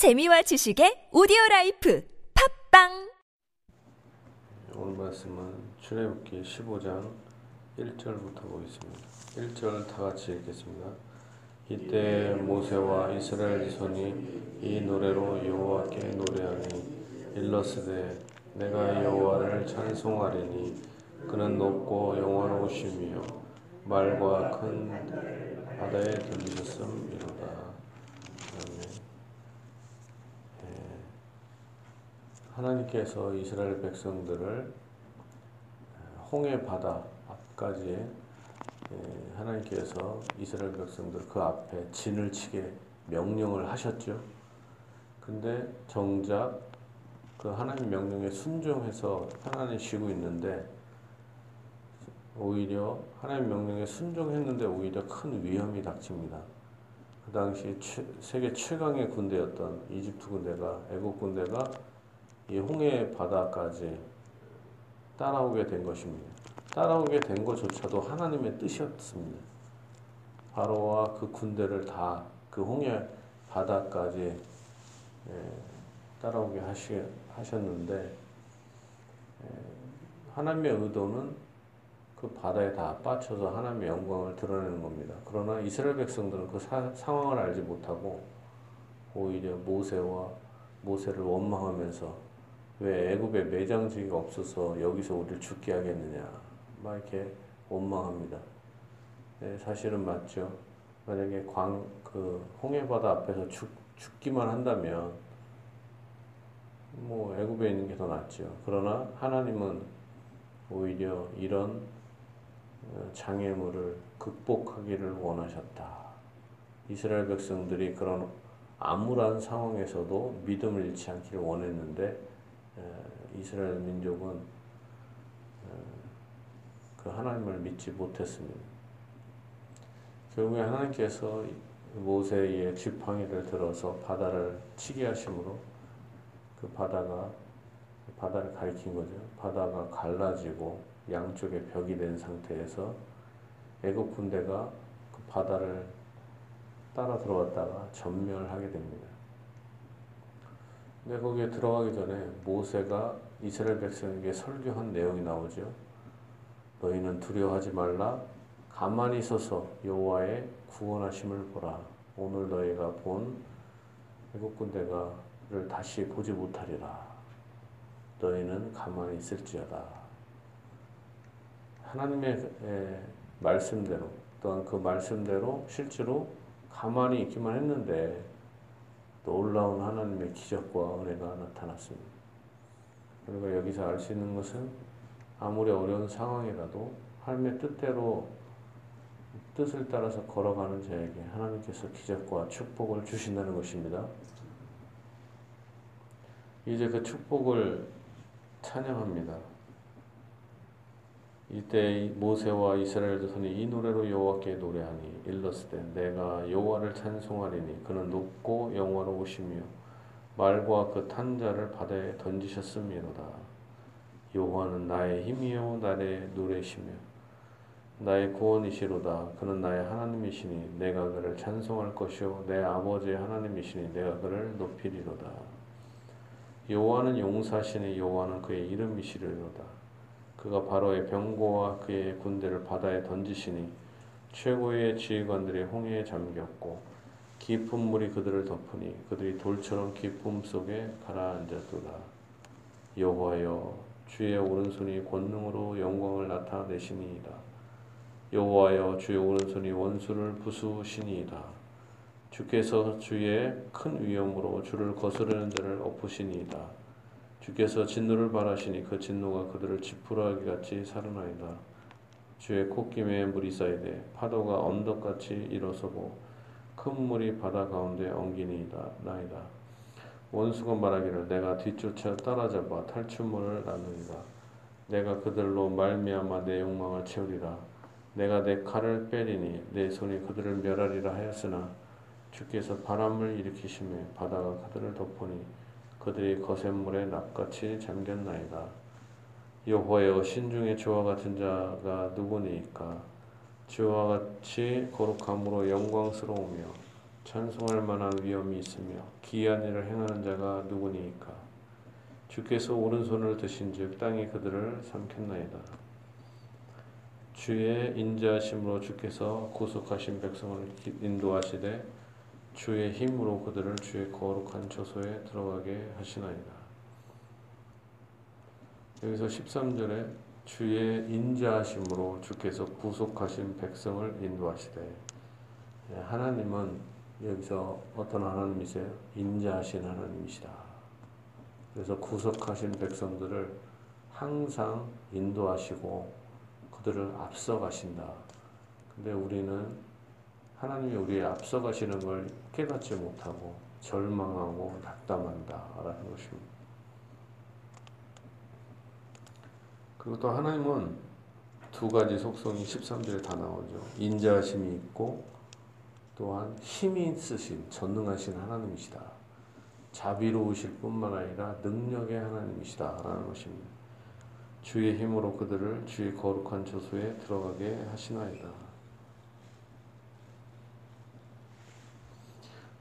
재미와 지식의 오디오 라이프 팟빵 오늘 말씀은 출애굽기 15장 1절부터 보겠습니다. 1절 다 같이 읽겠습니다. 이때 모세와 이스라엘 자손이 이 노래로 여호와께 노래하니 일렀으되 내가 여호와를 찬송하리니 그는 높고 영원하시며 말과 큰 바다에 들리셨음이로다. 아멘. 예. 하나님께서 이스라엘 백성들을 홍해 바다 앞까지 예, 하나님께서 이스라엘 백성들 그 앞에 진을 치게 명령을 하셨죠. 근데 정작 그 하나님 명령에 순종해서 편안히 쉬고 있는데 오히려 하나님 명령에 순종했는데 오히려 큰 위험이 닥칩니다. 그 당시 최, 세계 최강의 군대였던 이집트 군대가 애국 군대가 이 홍해 바다까지 따라오게 된 것입니다. 따라오게 된 것조차도 하나님의 뜻이었습니다. 바로와 그 군대를 다 그 홍해 바다까지 예, 따라오게 하시, 하셨는데 예, 하나님의 의도는 그 바다에 다 빠쳐서 하나님의 영광을 드러내는 겁니다. 그러나 이스라엘 백성들은 그 사, 상황을 알지 못하고 오히려 모세와 모세를 원망하면서 왜 애굽에 매장지기가 없어서 여기서 우리를 죽게 하겠느냐 막 이렇게 원망합니다. 네, 사실은 맞죠. 만약에 광 그 홍해 바다 앞에서 죽, 죽기만 한다면 뭐 애굽에 있는 게 더 낫죠. 그러나 하나님은 오히려 이런 장애물을 극복하기를 원하셨다. 이스라엘 백성들이 그런 암울한 상황에서도 믿음을 잃지 않기를 원했는데 이스라엘 민족은 그 하나님을 믿지 못했습니다. 결국에 하나님께서 모세의 지팡이를 들어서 바다를 치게 하심으로 그 바다가 바다를 가리킨 거죠. 바다가 갈라지고 양쪽에 벽이 된 상태에서 애국 군대가 그 바다를 따라 들어갔다가 전멸하게 됩니다. 근데 거기에 들어가기 전에 모세가 이스라엘 백성에게 설교한 내용이 나오죠. 너희는 두려워하지 말라. 가만히 서서 여호와의 구원하심을 보라. 오늘 너희가 본 애국 군대가를 다시 보지 못하리라. 너희는 가만히 있을지어다. 하나님의 말씀대로 또한 그 말씀대로 실제로 가만히 있기만 했는데 놀라운 하나님의 기적과 은혜가 나타났습니다. 우리가 여기서 알 수 있는 것은 아무리 어려운 상황이라도 하나님의 뜻대로 뜻을 따라서 걸어가는 자에게 하나님께서 기적과 축복을 주신다는 것입니다. 이제 그 축복을 찬양합니다. 이때 모세와 이스라엘 자손이 이 노래로 여호와께 노래하니 일렀으되 내가 여호와를 찬송하리니 그는 높고 영원하오시며 말과 그 탄자를 바다에 던지셨음이로다. 여호와는 나의 힘이요 나의 노래시며 나의 구원이시로다. 그는 나의 하나님이시니 내가 그를 찬송할 것이요 내 아버지의 하나님이시니 내가 그를 높이리로다. 여호와는 용사시니 여호와는 그의 이름이시리로다. 그가 바로의 병고와 그의 군대를 바다에 던지시니 최고의 지휘관들이 홍해에 잠겼고 깊은 물이 그들을 덮으니 그들이 돌처럼 깊음 속에 가라앉았도다. 여호와여 주의 오른손이 권능으로 영광을 나타내시니이다. 여호와여 주의 오른손이 원수를 부수시니이다. 주께서 주의 큰 위엄으로 주를 거스르는 자를 엎으시니이다. 주께서 진노를 바라시니 그 진노가 그들을 지푸라기 같이 살아나이다. 주의 콧김에 물이 쌓이되 파도가 언덕같이 일어서고 큰 물이 바다 가운데 엉기니이다 나이다. 원수가 말하기를 내가 뒤쫓아 따라잡아 탈출물을 나누리라. 내가 그들로 말미암아 내 욕망을 채우리라. 내가 내 칼을 빼리니 내 손이 그들을 멸하리라 하였으나 주께서 바람을 일으키심에 바다가 그들을 덮으니 그들이 거센 물에 납같이 잠겼나이다. 여호와여 신중에 주와 같은 자가 누구니까 주와 같이 거룩함으로 영광스러우며 찬송할 만한 위엄이 있으며 기이한 일을 행하는 자가 누구니이까 주께서 오른손을 드신즉 땅이 그들을 삼켰나이다. 주의 인자하심으로 주께서 구속하신 백성을 인도하시되 주의 힘으로 그들을 주의 거룩한 처소에 들어가게 하시나이다. 여기서 13절에 주의 인자하심으로 주께서 구속하신 백성을 인도하시되 예, 하나님은 여기서 어떤 하나님이세요? 인자하신 하나님이시다. 그래서 구속하신 백성들을 항상 인도하시고 그들을 앞서가신다. 근데 우리는 하나님이 우리의 앞서가시는 걸 깨닫지 못하고 절망하고 낙담한다라는 것입니다. 그리고 또 하나님은 두 가지 속성이 13절에 다 나오죠. 인자하심이 있고 또한 힘이 있으신 전능하신 하나님이시다. 자비로우실 뿐만 아니라 능력의 하나님이시다라는 것입니다. 주의 힘으로 그들을 주의 거룩한 저소에 들어가게 하시나이다.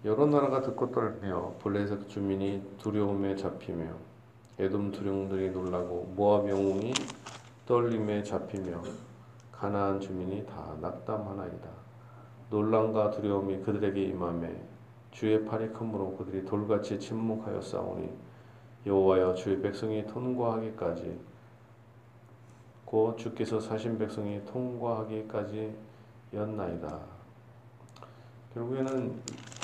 여러 나라가 듣고 떨며 블레셋 주민이 두려움에 잡히며 에돔 두령들이 놀라고 모압 영웅이 떨림에 잡히며 가나안 주민이 다 낙담하나이다. 놀람과 두려움이 그들에게 임함에 주의 팔이 크므로 그들이 돌같이 침묵하여 싸우니 여호와여 주의 백성이 통과하기까지 곧 주께서 사신 백성이 통과하기까지 였나이다. 결국에는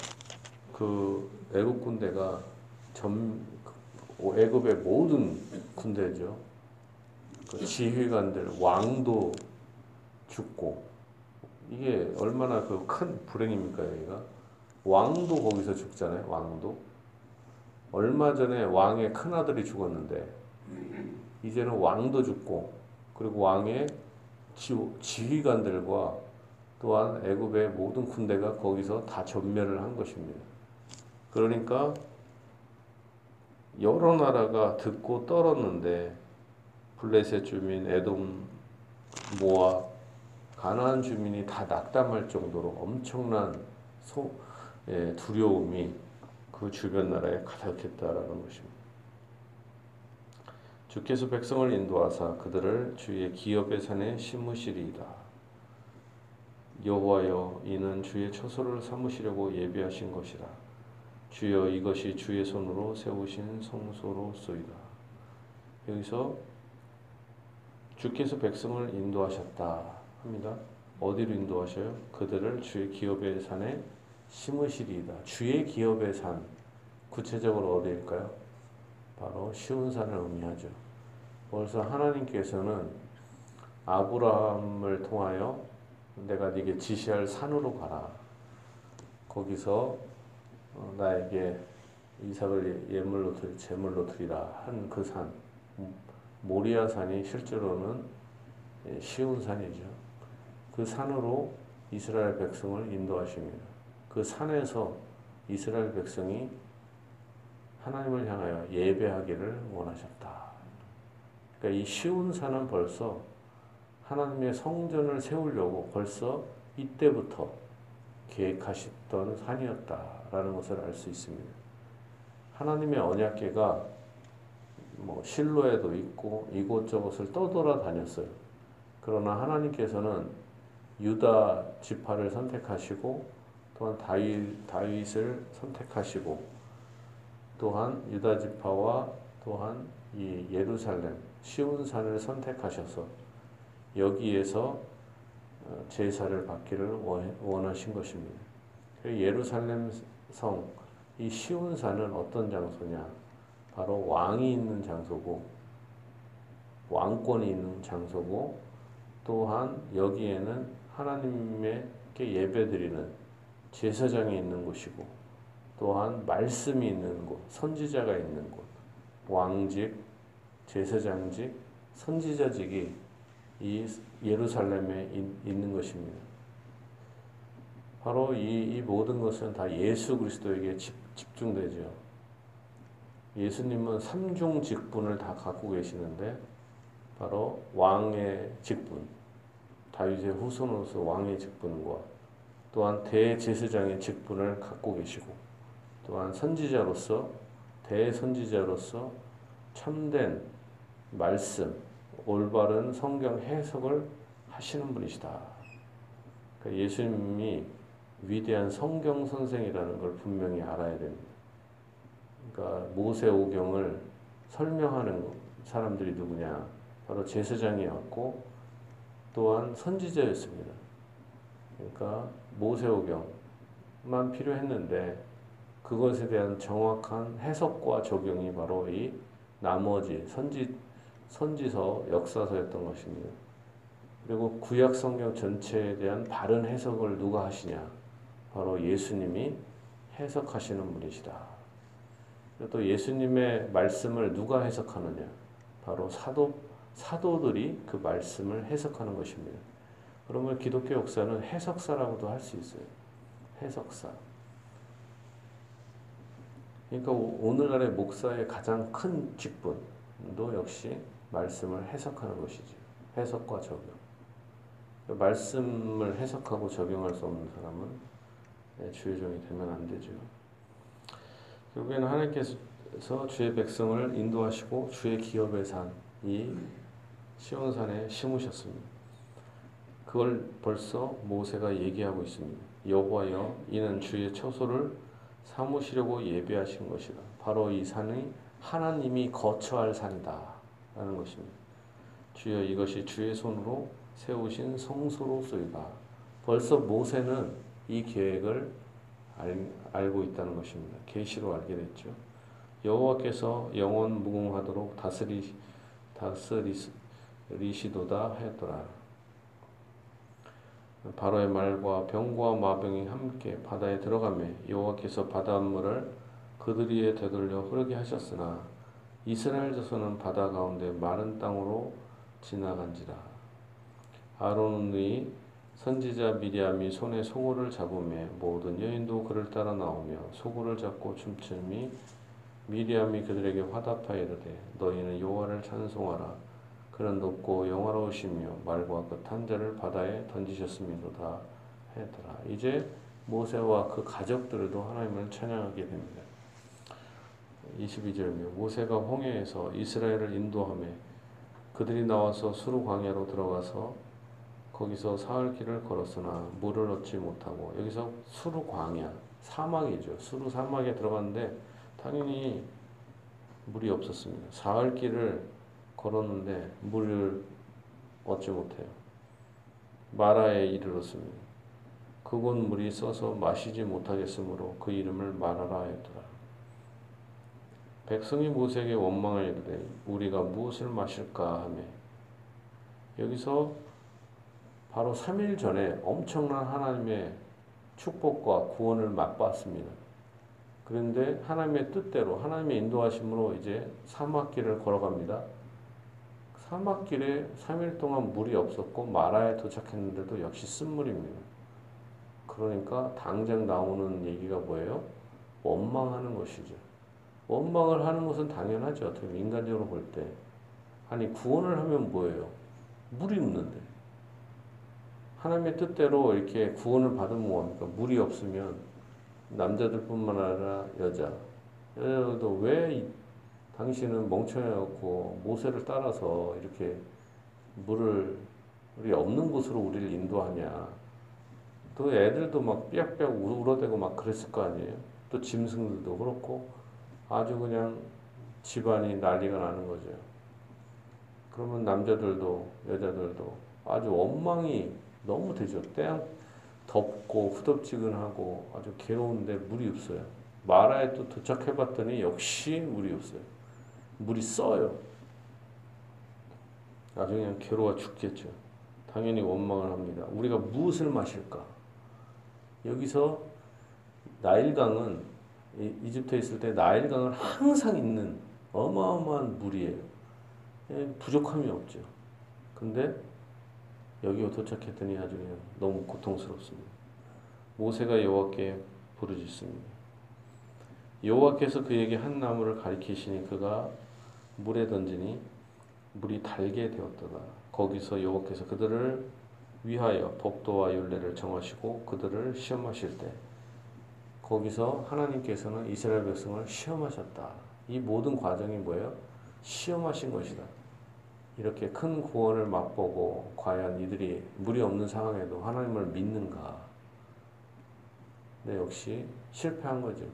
그 애국 군대가 전 애굽의 모든 군대죠. 그 지휘관들 왕도 죽고 이게 얼마나 그 큰 불행입니까 여기가 왕도 거기서 죽잖아요 왕도 얼마 전에 왕의 큰 아들이 죽었는데 이제는 왕도 죽고 그리고 왕의 지, 지휘관들과 또한 애굽의 모든 군대가 거기서 다 전멸을 한 것입니다. 그러니까 여러 나라가 듣고 떨었는데 블레셋 주민, 에돔, 모압, 가나안 주민이 다 낙담할 정도로 엄청난 소, 예, 두려움이 그 주변 나라에 가득했다라는 것입니다. 주께서 백성을 인도하사 그들을 주의 기업의 산에 심으시리이다. 여호와여 이는 주의 처소를 삼으시려고 예비하신 것이라. 주여 이것이 주의 손으로 세우신 성소로소이다. 여기서 주께서 백성을 인도하셨다 합니다. 어디로 인도하셔요? 그들을 주의 기업의 산에 심으시리이다. 주의 기업의 산 구체적으로 어디일까요? 바로 쉬운 산을 의미하죠. 벌써 하나님께서는 아브라함을 통하여 내가 네게 지시할 산으로 가라. 거기서 어, 나에게 이삭을 예물로 드리, 제물로 드리라 한 그 산, 모리아 산이 실제로는 예, 쉬운 산이죠. 그 산으로 이스라엘 백성을 인도하십니다. 그 산에서 이스라엘 백성이 하나님을 향하여 예배하기를 원하셨다. 그러니까 이 쉬운 산은 벌써 하나님의 성전을 세우려고 벌써 이때부터 계획하셨던 산이었다라는 것을 알 수 있습니다. 하나님의 언약궤가 뭐 실로에도 있고 이곳저곳을 떠돌아 다녔어요. 그러나 하나님께서는 유다 지파를 선택하시고 또한 다윗, 다윗을 선택하시고 또한 유다 지파와 또한 이 예루살렘 시온 산을 선택하셔서 여기에서 어, 제사를 받기를 원하신 것입니다. 예루살렘 성, 이 시온 산은 어떤 장소냐? 바로 왕이 있는 장소고, 왕권이 있는 장소고, 또한 여기에는 하나님께 예배드리는 제사장이 있는 곳이고, 또한 말씀이 있는 곳, 선지자가 있는 곳, 왕직, 제사장직, 선지자직이 이 예루살렘에 있는 것입니다. 바로 이, 이 모든 것은 다 예수 그리스도에게 집, 집중되죠. 예수님은 삼중 직분을 다 갖고 계시는데 바로 왕의 직분, 다윗의 후손으로서 왕의 직분과 또한 대제사장의 직분을 갖고 계시고 또한 선지자로서 대선지자로서 참된 말씀, 올바른 성경 해석을 하시는 분이시다. 그러니까 예수님이 위대한 성경 선생이라는 걸 분명히 알아야 됩니다. 그러니까 모세 오경을 설명하는 사람들이 누구냐? 바로 제사장이었고 또한 선지자였습니다. 그러니까 모세 오경만 필요했는데 그것에 대한 정확한 해석과 적용이 바로 이 나머지 선지 선지서 역사서였던 것입니다. 그리고 구약 성경 전체에 대한 바른 해석을 누가 하시냐? 바로 예수님이 해석하시는 분이시다. 또 예수님의 말씀을 누가 해석하느냐? 바로 사도 사도들이 그 말씀을 해석하는 것입니다. 그러면 기독교 역사는 해석사라고도 할 수 있어요. 해석사. 그러니까 오늘날의 목사의 가장 큰 직분도 역시 말씀을 해석하는 것이죠. 해석과 적용. 말씀을 해석하고 적용할 수 없는 사람은 주의 종이 되면 안 되죠. 결국에는 하나님께서 주의 백성을 인도하시고 주의 기업의 산이 시온산에 심으셨습니다. 그걸 벌써 모세가 얘기하고 있습니다. 여호와여 이는 주의 처소를 삼으시려고 예배하신 것이다. 바로 이 산이 하나님이 거처할 산이다. 라는 것입니다. 주여 이것이 주의 손으로 세우신 성소로소이다. 벌써 모세는 이 계획을 알, 알고 있다는 것입니다. 계시로 알게 됐죠. 여호와께서 영원 무궁하도록 다스리 다스리시도다 하였더라. 바로의 말과 병과 마병이 함께 바다에 들어가매 여호와께서 바닷물을 그들 위에 되돌려 흐르게 하셨으나 이스라엘 자손은 바다 가운데 마른 땅으로 지나간지라 아론의 선지자 미리암이 손에 소고를 잡으며 모든 여인도 그를 따라 나오며 소고를 잡고 춤추니 미리암이 그들에게 화답하여 이르되 너희는 여호와를 찬송하라 그는 높고 영화로우시며 말과 그 탄자를 바다에 던지셨음이로다 했더라. 이제 모세와 그 가족들도 하나님을 찬양하게 됩니다. 22절이며 모세가 홍해에서 이스라엘을 인도하며 그들이 나와서 수루 광야로 들어가서 거기서 사흘 길을 걸었으나 물을 얻지 못하고 여기서 수루 광야 사막이죠. 수루 사막에 들어갔는데 당연히 물이 없었습니다. 사흘 길을 걸었는데 물을 얻지 못해요. 마라에 이르렀습니다. 그곳 물이 써서 마시지 못하겠으므로 그 이름을 마라라 하였더라. 백성이 모세에게 원망을 이르되 우리가 무엇을 마실까 하며 여기서 바로 3일 전에 엄청난 하나님의 축복과 구원을 맛봤습니다. 그런데 하나님의 뜻대로 하나님의 인도하심으로 이제 사막길을 걸어갑니다. 사막길에 3일 동안 물이 없었고 마라에 도착했는데도 역시 쓴물입니다. 그러니까 당장 나오는 얘기가 뭐예요? 원망하는 것이죠. 원망을 하는 것은 당연하죠. 어떻게 인간적으로 볼 때. 아니 구원을 하면 뭐예요? 물이 없는데. 하나님의 뜻대로 이렇게 구원을 받으면 뭐합니까? 물이 없으면 남자들뿐만 아니라 여자, 여자도 왜 당신은 멍청해갖고 모세를 따라서 이렇게 물을 우리 없는 곳으로 우리를 인도하냐. 또 애들도 막 삐약삐약 울어대고 막 그랬을 거 아니에요. 또 짐승들도 그렇고 아주 그냥 집안이 난리가 나는 거죠. 그러면 남자들도 여자들도 아주 원망이 너무 되죠. 때양 덥고 후덥지근하고 아주 괴로운데 물이 없어요. 마라에 또 도착해봤더니 역시 물이 없어요. 물이 써요. 나중에 그냥 괴로워 죽겠죠. 당연히 원망을 합니다. 우리가 무엇을 마실까? 여기서 나일강은 이집트에 있을 때 나일강은 항상 있는 어마어마한 물이에요. 예, 부족함이 없죠. 근데 여기 도착했더니 아주 그냥 너무 고통스럽습니다. 모세가 여호와께 부르짖습니다. 여호와께서 그에게 한 나무를 가리키시니 그가 물에 던지니 물이 달게 되었더라. 거기서 여호와께서 그들을 위하여 법도와 윤례를 정하시고 그들을 시험하실 때 거기서 하나님께서는 이스라엘 백성을 시험하셨다. 이 모든 과정이 뭐예요? 시험하신 것이다. 이렇게 큰 구원을 맛보고 과연 이들이 물이 없는 상황에도 하나님을 믿는가? 네, 역시 실패한 거죠.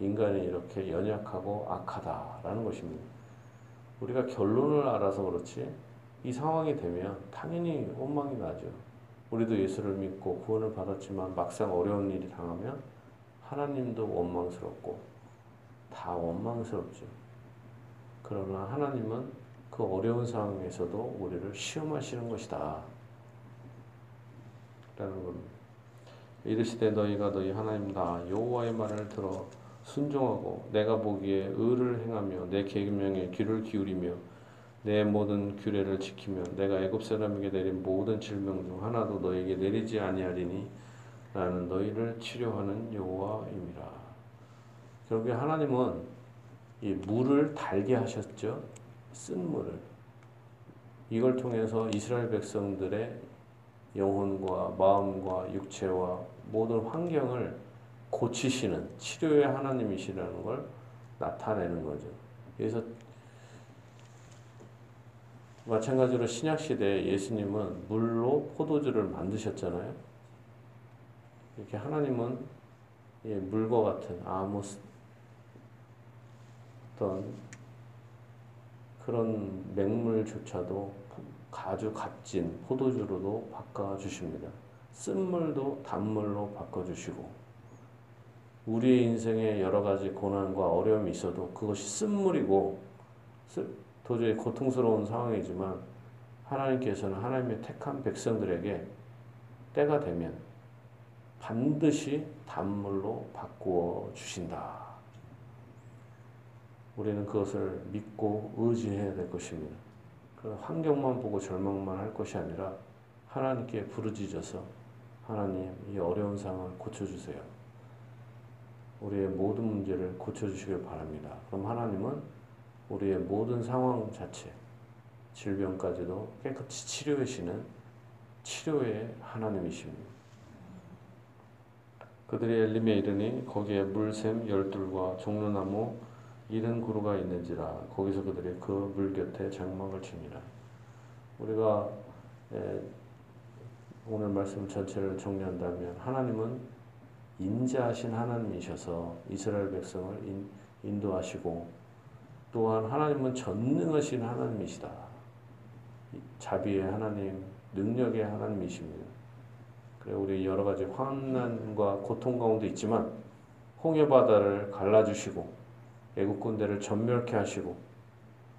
인간이 이렇게 연약하고 악하다라는 것입니다. 우리가 결론을 알아서 그렇지 이 상황이 되면 당연히 원망이 나죠. 우리도 예수를 믿고 구원을 받았지만 막상 어려운 일이 당하면 하나님도 원망스럽고 다 원망스럽죠. 그러나 하나님은 그 어려운 상황에서도 우리를 시험하시는 것이다. 라는 겁니다. 이르시되 너희가 너희 하나님 나 여호와의 말을 들어 순종하고 내가 보기에 의를 행하며 내 계명에 귀를 기울이며 내 모든 규례를 지키며 내가 애굽 사람에게 내린 모든 질병 중 하나도 너에게 내리지 아니하리니 나는 너희를 치료하는 여호와임이라. 결국에 하나님은 이 물을 달게 하셨죠. 쓴 물을. 이걸 통해서 이스라엘 백성들의 영혼과 마음과 육체와 모든 환경을 고치시는 치료의 하나님이시라는 걸 나타내는 거죠. 그래서 마찬가지로 신약 시대에 예수님은 물로 포도주를 만드셨잖아요. 이렇게 하나님은 예, 물과 같은 아무 어떤 그런 맹물조차도 아주 값진 포도주로도 바꿔주십니다. 쓴물도 단물로 바꿔주시고 우리의 인생에 여러 가지 고난과 어려움이 있어도 그것이 쓴물이고 도저히 고통스러운 상황이지만 하나님께서는 하나님의 택한 백성들에게 때가 되면 반드시 단물로 바꾸어 주신다. 우리는 그것을 믿고 의지해야 될 것입니다. 그 환경만 보고 절망만 할 것이 아니라 하나님께 부르짖어서 하나님 이 어려운 상황을 고쳐주세요. 우리의 모든 문제를 고쳐주시길 바랍니다. 그럼 하나님은 우리의 모든 상황 자체, 질병까지도 깨끗이 치료하시는 치료의 하나님이십니다. 그들이 엘림에 이르니 거기에 물샘 열둘과 종려나무 이른 구루가 있는지라 거기서 그들이 그 물 곁에 장막을 치니라. 우리가 오늘 말씀 전체를 정리한다면 하나님은 인자하신 하나님이셔서 이스라엘 백성을 인 도하시고 또한 하나님은 전능하신 하나님이시다. 자비의 하나님, 능력의 하나님이십니다. 그래 우리 여러 가지 환난과 고통 가운데 있지만 홍해 바다를 갈라주시고 애국 군대를 전멸케 하시고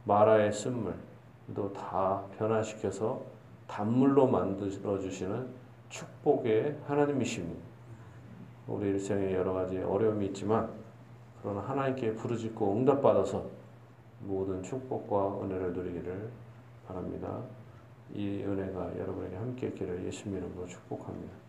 마라의 쓴물도 다 변화시켜서 단물로 만들어 주시는 축복의 하나님이십니다. 우리 일생에 여러 가지 어려움이 있지만 그러나 하나님께 부르짖고 응답받아서 모든 축복과 은혜를 누리기를 바랍니다. 이 은혜가 여러분에게 함께 있기를 예수님 이름으로 축복합니다.